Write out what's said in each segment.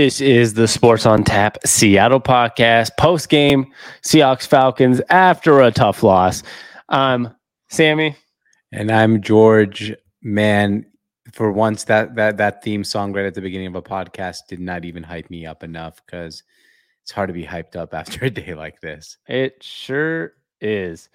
This is the Sports on Tap Seattle podcast, post game Seahawks Falcons after a tough loss. I'm Sammy. And I'm George. Man, for once that that that theme song right at the beginning of a podcast did not even hype me up enough because it's hard to be hyped up after a day like this. It sure is.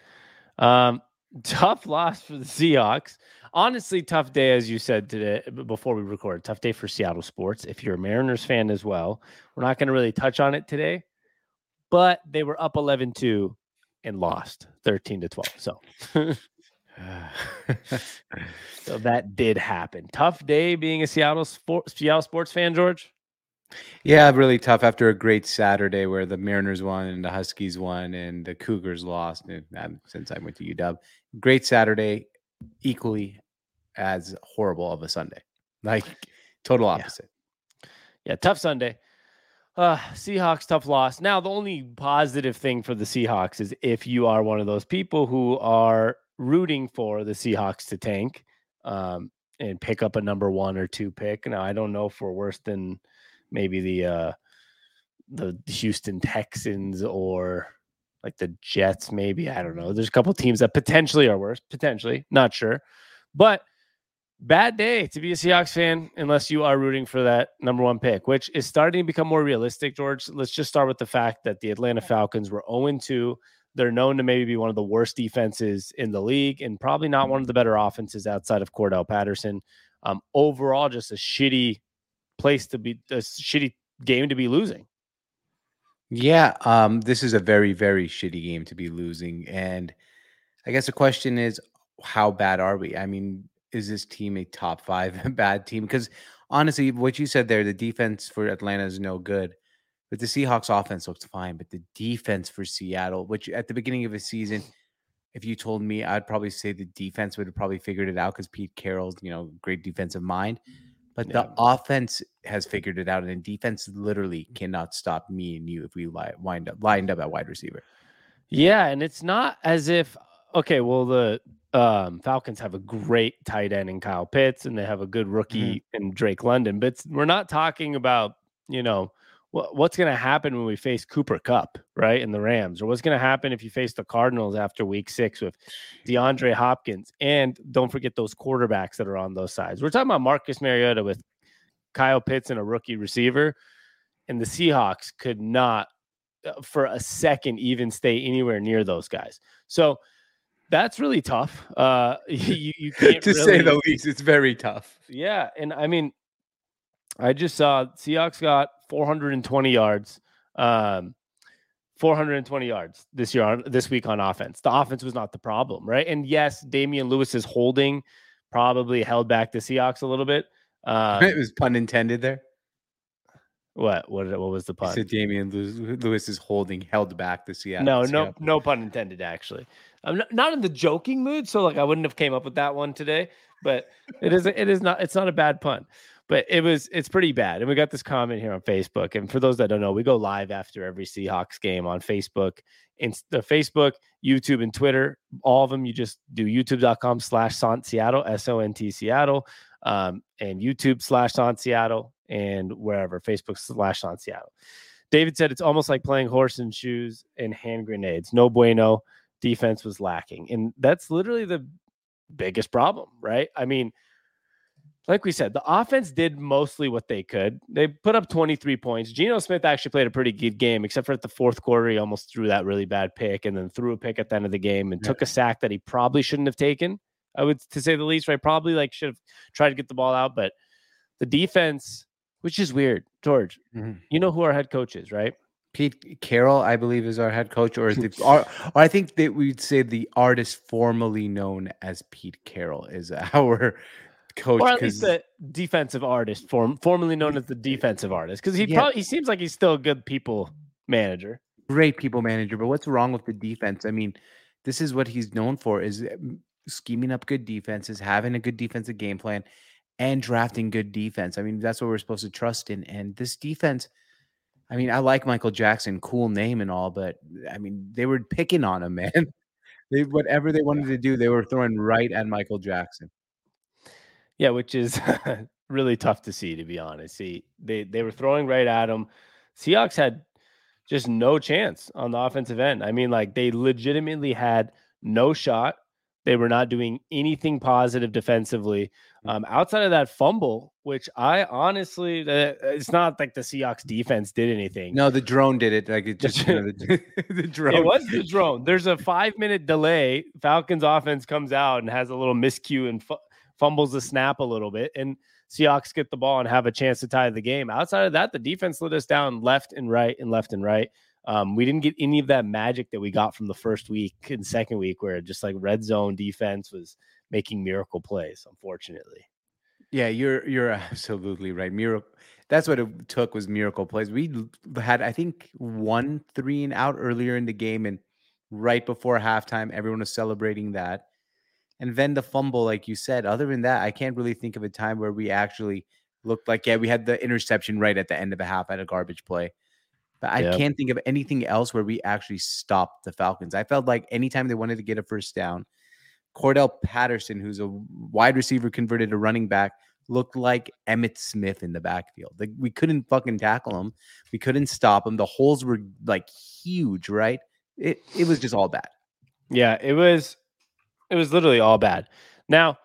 Um, tough loss for the Seahawks honestly tough day as you said today before we record tough day for seattle sports if you're a mariners fan as well. We're not going to really touch on it today but they were up 11-2 and lost 13 to 12 so. So that did happen. Tough day being a seattle sports seattle sports fan george? Yeah, really tough after a great Saturday where the Mariners won and the Huskies won and the Cougars lost. And um, since I went to UW, great Saturday, equally as horrible of a Sunday. Like total opposite. Yeah, yeah tough Sunday. Uh, Seahawks tough loss. Now the only positive thing for the Seahawks is if you are one of those people who are rooting for the Seahawks to tank um, and pick up a number one or two pick. Now I don't know if we're worse than maybe the uh, the Houston Texans or like the Jets. Maybe I don't know. There's a couple teams that potentially are worse. Potentially, not sure, but bad day to be a Seahawks fan unless you are rooting for that number one pick, which is starting to become more realistic, George. Let's just start with the fact that the Atlanta Falcons were 0 2. They're known to maybe be one of the worst defenses in the league and probably not one of the better offenses outside of Cordarrelle Patterson. Um, overall, just a shitty place to be, a shitty game to be losing. Yeah, um, this is a very, very shitty game to be losing. And I guess the question is, how bad are we? I mean, is this team a top five bad team? Because honestly, what you said there, the defense for Atlanta is no good, but the Seahawks offense looks fine. But the defense for Seattle, which at the beginning of the season, if you told me, I'd probably say the defense would have probably figured it out because Pete Carroll's, you know, great defensive mind. But yeah. the offense has figured it out, and defense literally cannot stop me and you if we li- wind up lined up at wide receiver. Yeah, and it's not as if okay, well the um, Falcons have a great tight end in Kyle Pitts, and they have a good rookie mm-hmm. in Drake London. But we're not talking about you know what, what's going to happen when we face Cooper Kupp, right, in the Rams, or what's going to happen if you face the Cardinals after Week Six with DeAndre Hopkins, and don't forget those quarterbacks that are on those sides. We're talking about Marcus Mariota with Kyle Pitts and a rookie receiver, and the Seahawks could not, uh, for a second, even stay anywhere near those guys. So that's really tough. Uh, you, you can't to really, say the least. It's very tough. Yeah, and I mean, I just saw Seahawks got 420 yards, um, 420 yards this year on this week on offense. The offense was not the problem, right? And yes, Damien Lewis's holding probably held back the Seahawks a little bit. Um, it was pun intended there. What what what was the pun? So Damien Lewis is holding held back the Seattle. No, no, no pun intended. Actually, I'm not, not in the joking mood, so like I wouldn't have came up with that one today. But it is it is not it's not a bad pun, but it was it's pretty bad. And we got this comment here on Facebook. And for those that don't know, we go live after every Seahawks game on Facebook, in the Facebook, YouTube, and Twitter. All of them, you just do youtube.com slash Sant Seattle, S O N T Seattle, um, and YouTube slash Sant Seattle and wherever Facebook slash on Seattle. David said it's almost like playing horse and shoes and hand grenades. No bueno. Defense was lacking. And that's literally the biggest problem, right? I mean, like we said, the offense did mostly what they could. They put up 23 points. Geno Smith actually played a pretty good game, except for at the fourth quarter, he almost threw that really bad pick and then threw a pick at the end of the game and yeah. took a sack that he probably shouldn't have taken. I would to say the least, right? Probably like should have tried to get the ball out, but the defense which is weird. George, mm-hmm. you know who our head coach is, right? Pete Carroll, I believe, is our head coach, or is the, or, or I think that we'd say the artist formerly known as Pete Carroll is our coach, or at least the defensive artist, form, formerly known as the defensive artist, because he yeah. probably he seems like he's still a good people manager, great people manager. But what's wrong with the defense? I mean, this is what he's known for: is mm, scheming up good defenses, having a good defensive game plan, and drafting good defense. I mean, that's what we're supposed to trust in. And this defense, I mean, I like Michael Jackson, cool name and all, but I mean, they were picking on him, man. They whatever they wanted to do, they were throwing right at Michael Jackson. Yeah, which is really tough to see, to be honest. See, they they were throwing right at him. Seahawks had just no chance on the offensive end. I mean, like they legitimately had no shot. They were not doing anything positive defensively. Mm. Um, outside of that fumble, which I honestly, uh, it's not like the Seahawks defense did anything. No, the drone did it. Like it just, you know, the, the, drone. It was the drone. There's a five minute delay. Falcons offense comes out and has a little miscue and fu- fumbles the snap a little bit. And Seahawks get the ball and have a chance to tie the game. Outside of that, the defense let us down left and right and left and right. Um, we didn't get any of that magic that we got from the first week and second week, where just like red zone defense was making miracle plays. Unfortunately, yeah, you're you're absolutely right. Miracle. That's what it took was miracle plays. We had, I think, one three and out earlier in the game, and right before halftime, everyone was celebrating that. And then the fumble, like you said. Other than that, I can't really think of a time where we actually looked like, yeah, we had the interception right at the end of a half at a garbage play. But I can't think of anything else where we actually stopped the Falcons. I felt like anytime they wanted to get a first down, Cordarrelle Patterson, who's a wide receiver converted to running back, looked like Emmitt Smith in the backfield. Like we couldn't fucking tackle him. We couldn't stop him. The holes were like huge, right? It it was just all bad. Yeah, it was it was literally all bad. Now,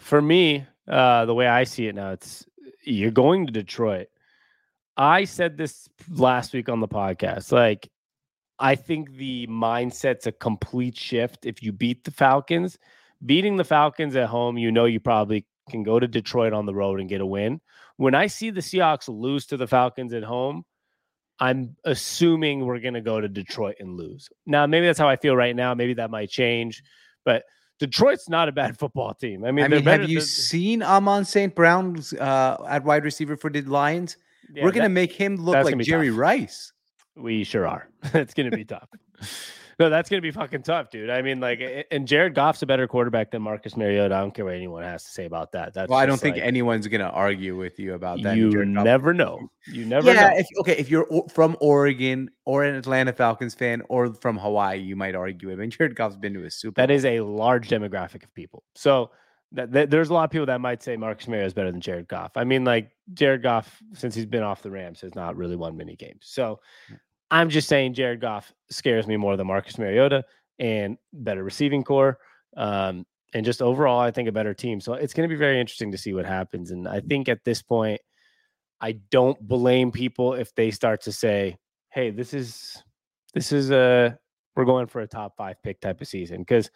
for me, uh, the way I see it now, it's you're going to Detroit. I said this last week on the podcast. Like, I think the mindset's a complete shift. If you beat the Falcons, beating the Falcons at home, you know you probably can go to Detroit on the road and get a win. When I see the Seahawks lose to the Falcons at home, I'm assuming we're going to go to Detroit and lose. Now, maybe that's how I feel right now. Maybe that might change, but Detroit's not a bad football team. I mean, I mean have you seen Amon St. Brown uh, at wide receiver for the Lions? Yeah, we're going to make him look like Jerry tough. Rice. We sure are. it's going to be tough. No, that's gonna be fucking tough, dude. I mean, like, and Jared Goff's a better quarterback than Marcus Mariota. I don't care what anyone has to say about that. That's well, I don't think like, anyone's gonna argue with you about that. You never know. You never. Yeah. Know. If, okay, if you're from Oregon or an Atlanta Falcons fan or from Hawaii, you might argue it. I mean, Jared Goff's been to a Super. That is a large demographic of people. So. That, that, there's a lot of people that might say Marcus Mariota is better than Jared Goff. I mean, like Jared Goff, since he's been off the Rams, has not really won many games. So I'm just saying Jared Goff scares me more than Marcus Mariota and better receiving corps. Um, and just overall, I think a better team. So it's going to be very interesting to see what happens. And I think at this point, I don't blame people if they start to say, "Hey, this is this is a we're going for a top five pick type of season." Because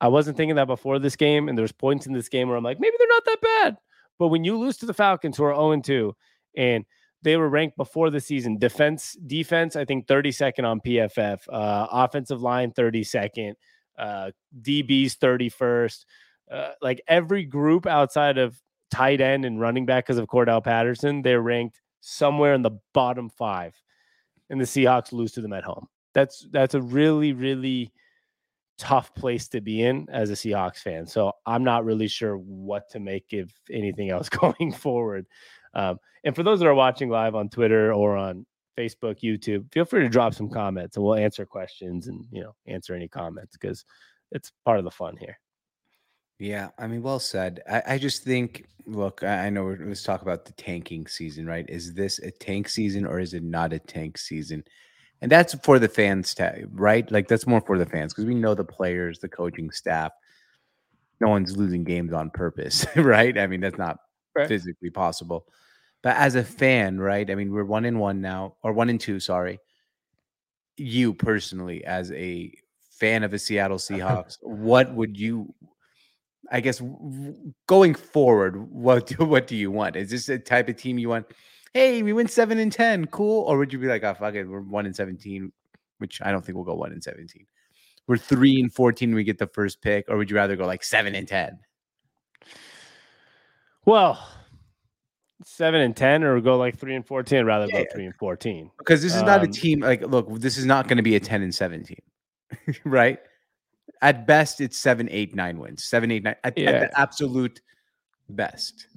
I wasn't thinking that before this game, and there's points in this game where I'm like, maybe they're not that bad. But when you lose to the Falcons, who are 0 2, and they were ranked before the season. Defense, defense, I think 32nd on PFF. Uh, offensive line, 32nd. Uh, DBs, 31st. Uh, like every group outside of tight end and running back because of Cordarrelle Patterson, they're ranked somewhere in the bottom five. And the Seahawks lose to them at home. That's that's a really, really tough place to be in as a Seahawks fan. So I'm not really sure what to make if anything else going forward. Um, and for those that are watching live on Twitter or on Facebook, YouTube, feel free to drop some comments and we'll answer questions and you know answer any comments because it's part of the fun here. Yeah, I mean, well said. I, I just think, look, I, I know let's talk about the tanking season, right? Is this a tank season or is it not a tank season? And that's for the fans, to, right? Like that's more for the fans because we know the players, the coaching staff. No one's losing games on purpose, right? I mean, that's not right. physically possible. But as a mm-hmm. fan, right? I mean, we're one in one now, or one in two, sorry. You personally, as a fan of the Seattle Seahawks, what would you I guess going forward, what do, what do you want? Is this a type of team you want? Hey, we win seven and ten, cool. Or would you be like, oh fuck it, we're one in seventeen, which I don't think we'll go one in seventeen. We're three and fourteen, we get the first pick, or would you rather go like seven and ten? Well, seven and ten, or go like three and fourteen. Rather yeah, go three and fourteen because this is um, not a um, team like look. This is not going to be a ten and seventeen, right? At best, it's seven, eight, nine wins. Seven, eight, nine. At, yeah. at the absolute best.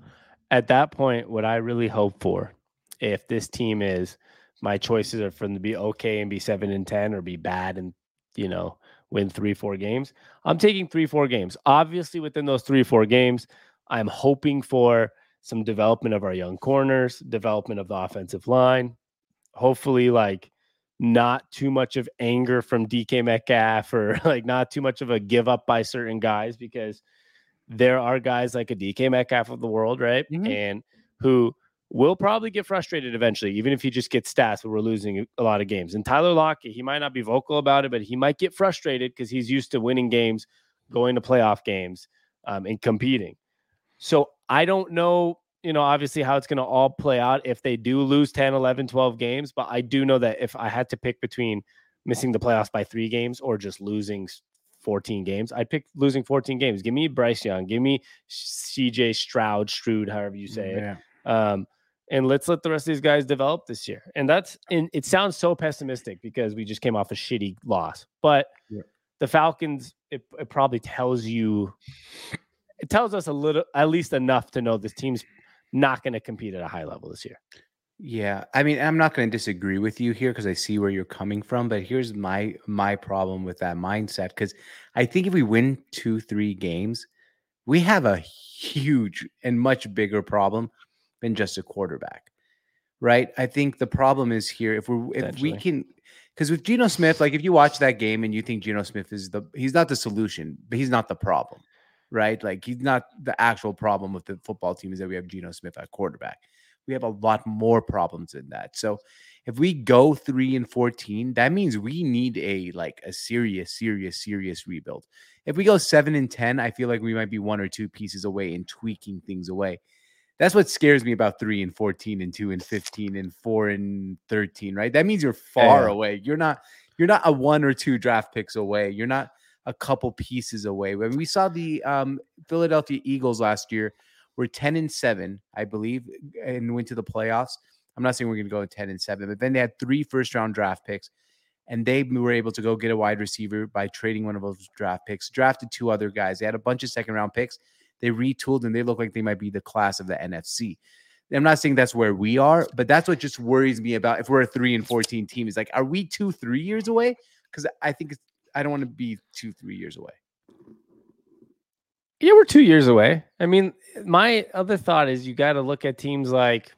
At that point, what I really hope for, if this team is, my choices are for them to be okay and be seven and ten, or be bad and you know win three, four games. I'm taking three, four games. Obviously, within those three, four games, I'm hoping for some development of our young corners, development of the offensive line. Hopefully, like not too much of anger from DK Metcalf or like not too much of a give up by certain guys because there are guys like a DK Metcalf of the world, right? Mhm. And who will probably get frustrated eventually, even if he just gets stats, but we're losing a lot of games. And Tyler Lockett, he might not be vocal about it, but he might get frustrated because he's used to winning games, going to playoff games, um, and competing. So I don't know, you know, obviously how it's going to all play out if they do lose 10, 11, 12 games. But I do know that if I had to pick between missing the playoffs by three games or just losing 14 games, I'd pick losing 14 games. Give me Bryce Young, give me CJ Stroud, Stroud, however you say it. Um, and let's let the rest of these guys develop this year. And that's and it sounds so pessimistic because we just came off a shitty loss. But Yeah. the Falcons, it, it probably tells you it tells us a little at least enough to know this team's not going to compete at a high level this year. Yeah, I mean, I'm not going to disagree with you here because I see where you're coming from. But here's my my problem with that mindset because I think if we win two, three games, we have a huge and much bigger problem than just a quarterback, right? I think the problem is here if we're if we can because with Geno Smith, like if you watch that game and you think Geno Smith is the he's not the solution, but he's not the problem, right? Like he's not the actual problem with the football team is that we have Geno Smith at quarterback we have a lot more problems than that. So if we go three and 14, that means we need a like a serious, serious, serious rebuild. If we go seven and 10, I feel like we might be one or two pieces away and tweaking things away. That's what scares me about three and 14 and two and 15 and four and 13, right? That means you're far Yeah. away. You're not, you're not a one or two draft picks away. You're not a couple pieces away. When we saw the um, Philadelphia Eagles last year, we're 10 and 7, I believe, and went to the playoffs. I'm not saying we're going to go 10 and 7, but then they had three first round draft picks, and they were able to go get a wide receiver by trading one of those draft picks, drafted two other guys. They had a bunch of second round picks. They retooled and they look like they might be the class of the NFC. I'm not saying that's where we are, but that's what just worries me about if we're a three and 14 team. Is like, are we two, three years away? Because I think it's, I don't want to be two, three years away. Yeah, we're two years away. I mean, my other thought is you got to look at teams like,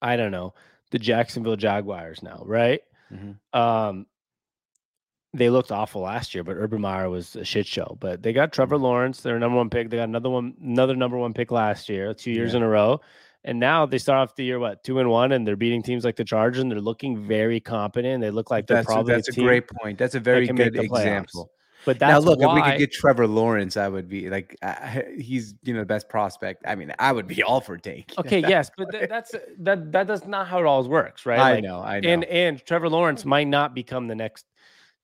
I don't know, the Jacksonville Jaguars now, right? Mhm. Um, they looked awful last year, but Urban Meyer was a shit show. But they got Trevor Lawrence, their number one pick. They got another one, another number one pick last year, two years Yeah. in a row. And now they start off the year what two and one, and they're beating teams like the Chargers, and they're looking very competent. They look like they're That's, a, probably that's a team, great point. That's a very make good example. But now, that's look, if we could get Trevor Lawrence, I would be like, uh, he's you know the best prospect. I mean, I would be all for take. Okay, yes, but th- that's that that does not how it always works, right? I Like, know, I know. And and Trevor Lawrence might not become the next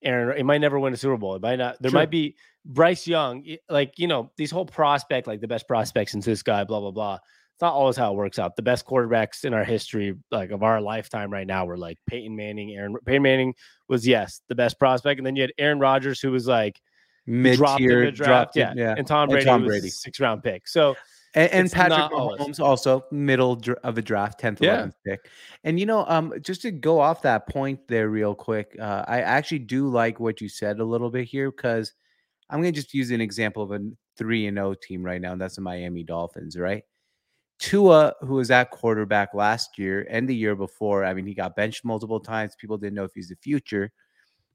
Aaron. It might never win a Super Bowl. It might not. There Sure. might be Bryce Young. Like you know, these whole prospect, like the best prospects in this guy, blah blah blah. It's not always how it works out. The best quarterbacks in our history, like of our lifetime right now, were like Peyton Manning. Aaron Peyton Manning was yes the best prospect, and then you had Aaron Rodgers, who was like mid tier draft, dropped yeah. yeah. and Tom And Brady Tom was Brady. six round pick. So And, and Patrick always. Mahomes also middle of a draft, tenth, Yeah. eleventh pick. And you know, um, just to go off that point there, real quick, uh, I actually do like what you said a little bit here because I'm going to just use an example of a three and zero team right now, and that's the Miami Dolphins, right? Tua, who was at quarterback last year and the year before, I mean, he got benched multiple times. People didn't know if he's the future.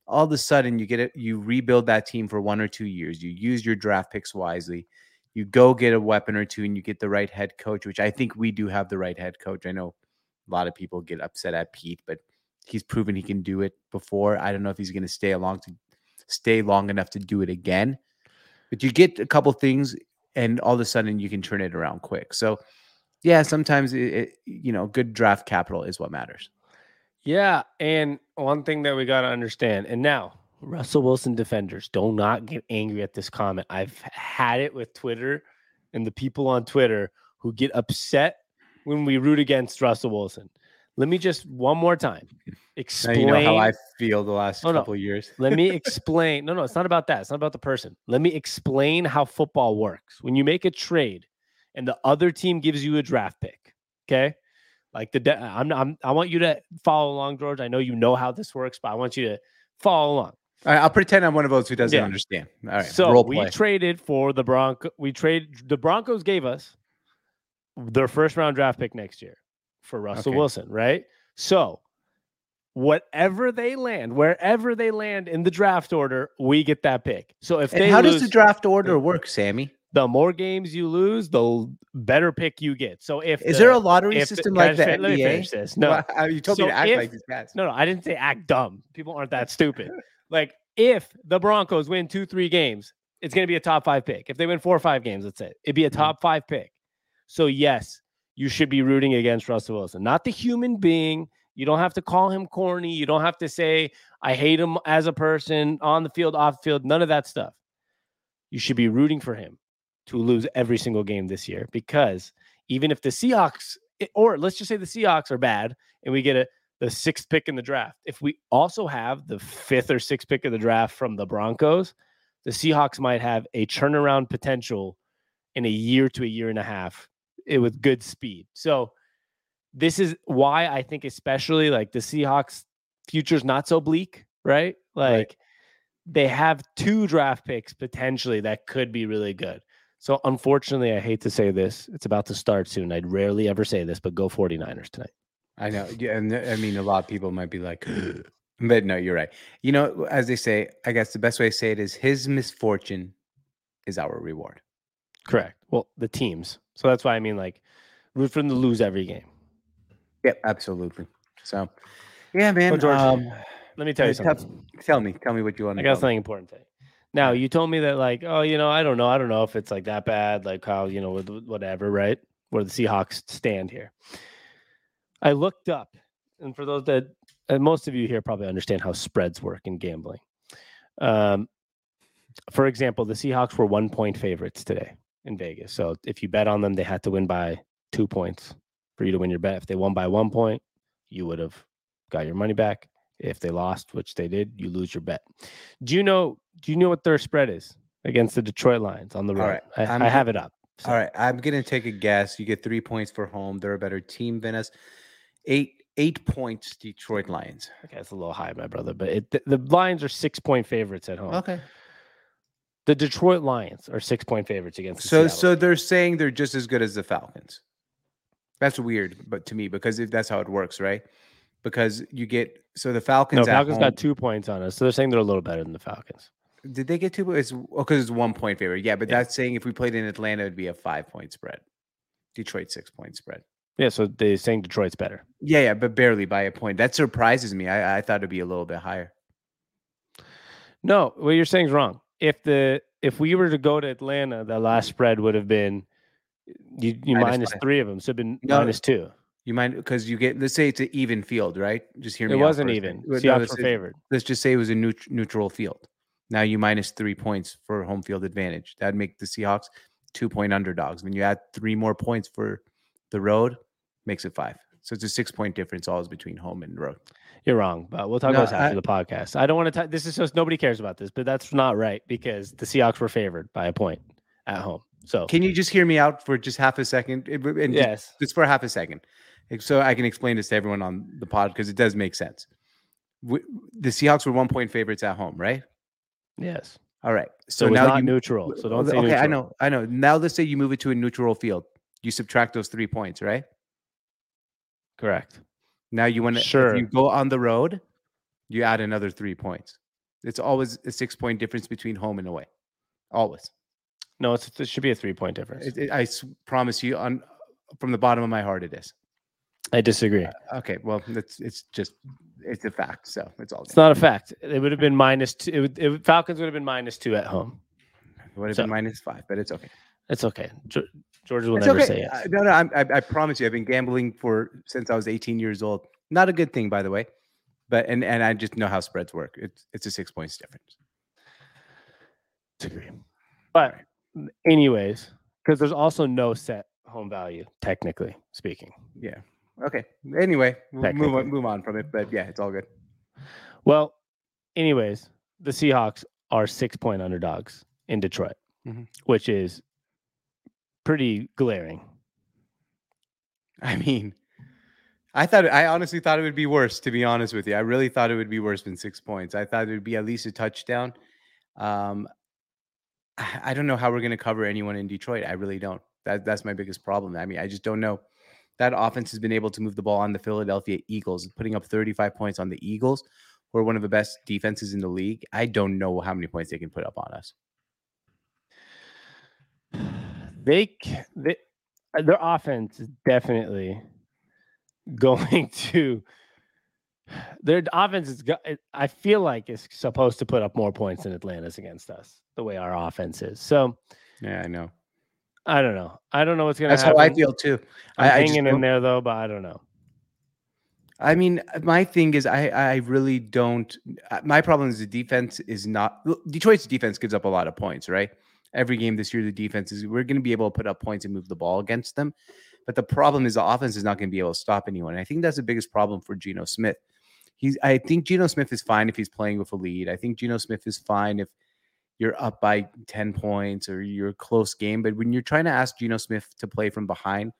All of a sudden, you get it, you rebuild that team for one or two years. You use your draft picks wisely. You go get a weapon or two, and you get the right head coach, which I think we do have the right head coach. I know a lot of people get upset at Pete, but he's proven he can do it before. I don't know if he's going to stay along to stay long enough to do it again. But you get a couple things, and all of a sudden you can turn it around quick. So, yeah, sometimes it, it, you know, good draft capital is what matters. Yeah, and one thing that we got to understand, and now Russell Wilson defenders, do not get angry at this comment. I've had it with Twitter and the people on Twitter who get upset when we root against Russell Wilson. Let me just one more time explain. you know how I feel the last Oh, no. couple years. Let me explain. No, no, it's not about that. It's not about the person. Let me explain how football works. When you make a trade and the other team gives you a draft pick, okay? Like the de- I'm, I'm I want you to follow along, George. I know you know how this works, but I want you to follow along. All right, I'll pretend I'm one of those who doesn't Yeah. understand. All right, so we traded for the Bronco. We trade the Broncos gave us their first round draft pick next year for Russell Okay. Wilson, right? So, whatever they land, wherever they land in the draft order, we get that pick. So if And they how lose, does the draft order work, Sammy? The more games you lose, the better pick you get. So if Is the- there a lottery if system like that? Let me finish this. No, Well, you told So me to act if- like these guys. no, no, I didn't say act dumb. People aren't that stupid. like if the Broncos win two, three games, it's going to be a top five pick. If they win four or five games, let's say it'd be a Mhm. top five pick. So yes, you should be rooting against Russell Wilson, not the human being. You don't have to call him corny. You don't have to say I hate him as a person on the field, off the field. None of that stuff. You should be rooting for him to lose every single game this year because even if the Seahawks, or let's just say the Seahawks are bad and we get a the sixth pick in the draft. If we also have the fifth or sixth pick of the draft from the Broncos, the Seahawks might have a turnaround potential in a year to a year and a half eh, with good speed. So this is why I think especially like the Seahawks future's not so bleak, right? Like Right. they have two draft picks potentially that could be really good. So unfortunately, I hate to say this, it's about to start soon. I'd rarely ever say this, but go 49ers tonight. I know. Yeah, and I mean, a lot of people might be like, but no, you're right. You know, as they say, I guess the best way to say it is his misfortune is our reward. Correct. Well, the teams. So that's why I mean like root for them to lose every game. Yep, absolutely. So, yeah, man. Well, George, um, Let me tell you uh, tell- something. tell me, tell me what you want I to got tell me. something important to you. Now, you told me that, like, oh, you know, I don't know. I don't know if it's like that bad, like how, you know, whatever, right? Where the Seahawks stand here. I looked up, and for those that, and most of you here probably understand how spreads work in gambling. Um, for example, the Seahawks were one point favorites today in Vegas. So if you bet on them, they had to win by two points for you to win your bet. If they won by one point, you would have got your money back. If they lost, which they did, you lose your bet. Do you know? Do you know what their spread is against the Detroit Lions on the road? right, I, I have it up. So- All right, I'm gonna take a guess. You get three points for home. They're a better team than us. Eight eight points, Detroit Lions. Okay, it's a little high, my brother, but it, the, the Lions are six point favorites at home. Okay. The Detroit Lions are six point favorites against. The So Seattle so they're saying they're just as good as the Falcons. That's weird, but to me, because if that's how it works, right? Because you get so the Falcons. no, Falcons home- got two points on us, so they're saying they're a little better than the Falcons. Did they get two? It's oh, because it's one point favorite. Yeah, but Yeah. that's saying if we played in Atlanta, it'd be a five point spread. Detroit six point spread. Yeah, so they're saying Detroit's better. Yeah, yeah, but barely by a point. That surprises me. I, I thought it'd be a little bit higher. No, what you're saying is wrong. If the if we were to go to Atlanta, the last spread would have been you, you Minus minus three of them, so it'd been No, minus two. You mind because you get let's say it's an even field, right? Just hear me. It wasn't even. Well, no, let's were favored. Let's just say it was a neut- neutral field. Now you minus three points for home field advantage. That'd make the Seahawks two point underdogs. When you add three more points for the road, makes it five. So it's a six point difference always between home and road. You're wrong, but we'll talk No, about this after I- the podcast. I don't want to. This is just nobody cares about this, but that's not right because the Seahawks were favored by a point at home. So Can you just hear me out for just half a second? And just- yes, just for half a second, so I can explain this to everyone on the pod because it does make sense. W- The Seahawks were one point favorites at home, right? Yes. All right. So, So, now not you neutral. So don't say okay. I know, I know. Now let's say you move it to a neutral field. You subtract those three points, right? Correct. Now you want to. Sure. If you go on the road, you add another three points. It's always a six point difference between home and away. Always. No, it's it should be a three point difference. It- it- I s- promise you, on from the bottom of my heart, it is. I disagree. Uh, okay. Well, it's it's just it's a fact. So it's all. It's not a fact. It would have been minus two. It would, it Falcons would have been minus two at home. It would have so- been minus five, but it's okay. It's okay. Ge- George will It's never okay. say yes. I- no, no. I'm, I, I promise you, I've been gambling for since I was 18 years old. Not a good thing, by the way. But and and I just know how spreads work. It's it's a six points difference. disagree. But anyways, because there's also no set home value, technically speaking. Yeah. Okay. Anyway, we'll move on, move on from it. But yeah, it's all good. Well, anyways, the Seahawks are six point underdogs in Detroit, Mhm. which is pretty glaring. I mean, I thought I honestly thought it would be worse. To be honest with you, I really thought it would be worse than six points. I thought it would be at least a touchdown. Um, I I don't know how we're going to cover anyone in Detroit. I really don't. That that's my biggest problem. I mean, I just don't know. That offense has been able to move the ball on the Philadelphia Eagles, putting up 35 points on the Eagles, who are one of the best defenses in the league. I don't know how many points they can put up on us. They, they uh, their offense is definitely going to their offense is I feel like is supposed to put up more points than Atlanta's against us the way our offense is. So yeah, I know. I don't know. I don't know what's gonna That's happen. how I feel too. I'm I, hanging I in there though, but I don't know. I mean, my thing is, I I really don't. Uh, my problem is the defense is not. Detroit's defense gives up a lot of points, right? Every game this year, the defense is we're going to be able to put up points and move the ball against them. But the problem is the offense is not going to be able to stop anyone. And I think that's the biggest problem for Geno Smith. He's. I think Geno Smith is fine if he's playing with a lead. I think Geno Smith is fine if you're up by 10 points or you're a close game. But when you're trying to ask Geno Smith to play from behind,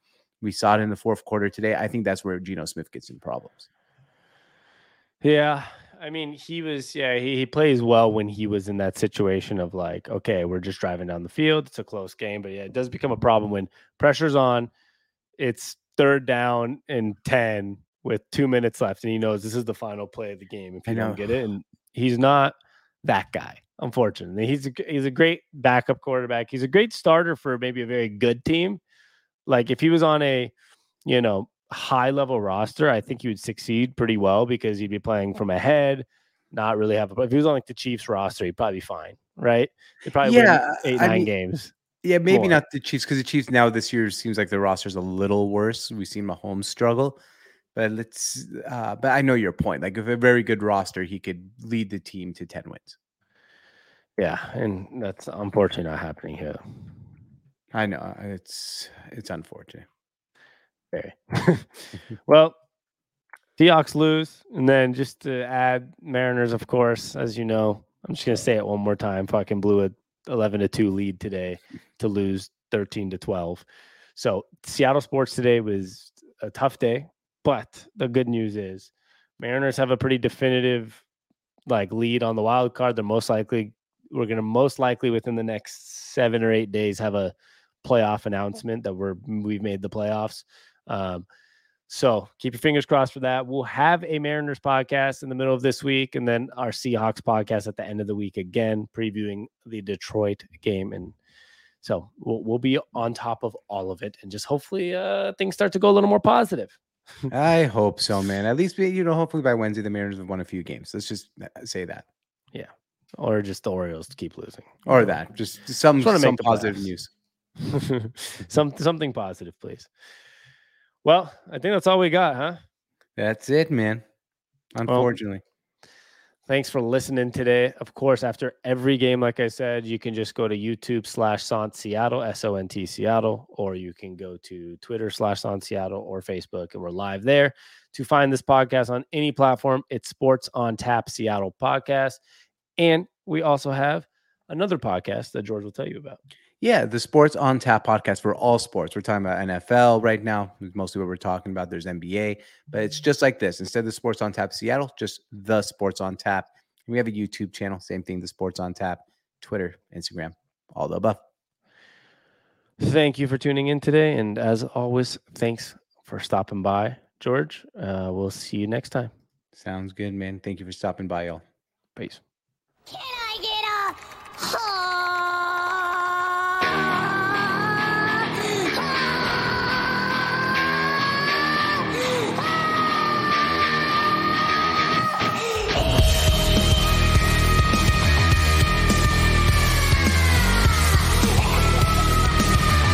we saw it in the fourth quarter today. I think that's where Geno Smith gets in problems. Yeah. I mean, he was, yeah, he, he plays well when he was in that situation of like, okay, we're just driving down the field. It's a close game. But yeah, it does become a problem when pressure's on. It's third down and 10 with two minutes left. And he knows this is the final play of the game if you don't get it. And he's not that guy. Unfortunately, he's a, he's a great backup quarterback. He's a great starter for maybe a very good team. Like if he was on a, you know, high level roster, I think he would succeed pretty well because he'd be playing from ahead, not really have a. If he was on like the Chiefs roster, he'd probably be fine, right? He'd probably yeah, win eight I nine mean, games. Yeah, maybe more. not the Chiefs because the Chiefs now this year seems like the roster's a little worse. We've seen Mahomes struggle, but let's. Uh, but I know your point. Like, if a very good roster, he could lead the team to ten wins. Yeah, and that's unfortunately not happening here. I know uh, it's it's unfortunate. Very well. Seahawks lose, and then just to add, Mariners, of course, as you know, I'm just gonna say it one more time. Fucking blew a 11 to two lead today to lose 13 to 12. So Seattle sports today was a tough day, but the good news is Mariners have a pretty definitive like lead on the wild card. They're most likely we're going to most likely within the next seven or eight days have a playoff announcement that we're we've made the playoffs. Um, so keep your fingers crossed for that. We'll have a Mariners podcast in the middle of this week, and then our Seahawks podcast at the end of the week again, previewing the Detroit game. And so we'll we'll be on top of all of it, and just hopefully uh, things start to go a little more positive. I hope so, man. At least you know, hopefully by Wednesday the Mariners have won a few games. Let's just uh, say that. Yeah, or just the Orioles to keep losing, or that. Just some Just some positive news. some something positive, please. Well, I think that's all we got, huh? That's it, man. Unfortunately. Thanks for listening today. Of course, after every game, like I said, you can just go to YouTube slash Sant Seattle, S O N T Seattle, or you can go to Twitter slash Sant Seattle or Facebook, and we're live there. To find this podcast on any platform, it's Sports on Tap Seattle podcast. And we also have another podcast that George will tell you about. Yeah, the Sports on Tap podcast for all sports. We're talking about NFL right now, mostly what we're talking about. There's NBA, but it's just like this. Instead of the Sports on Tap Seattle, just the Sports on Tap. We have a YouTube channel, same thing, the Sports on Tap, Twitter, Instagram, all the above. Thank you for tuning in today. And as always, thanks for stopping by, George. Uh, we'll see you next time. Sounds good, man. Thank you for stopping by, y'all. Peace. Get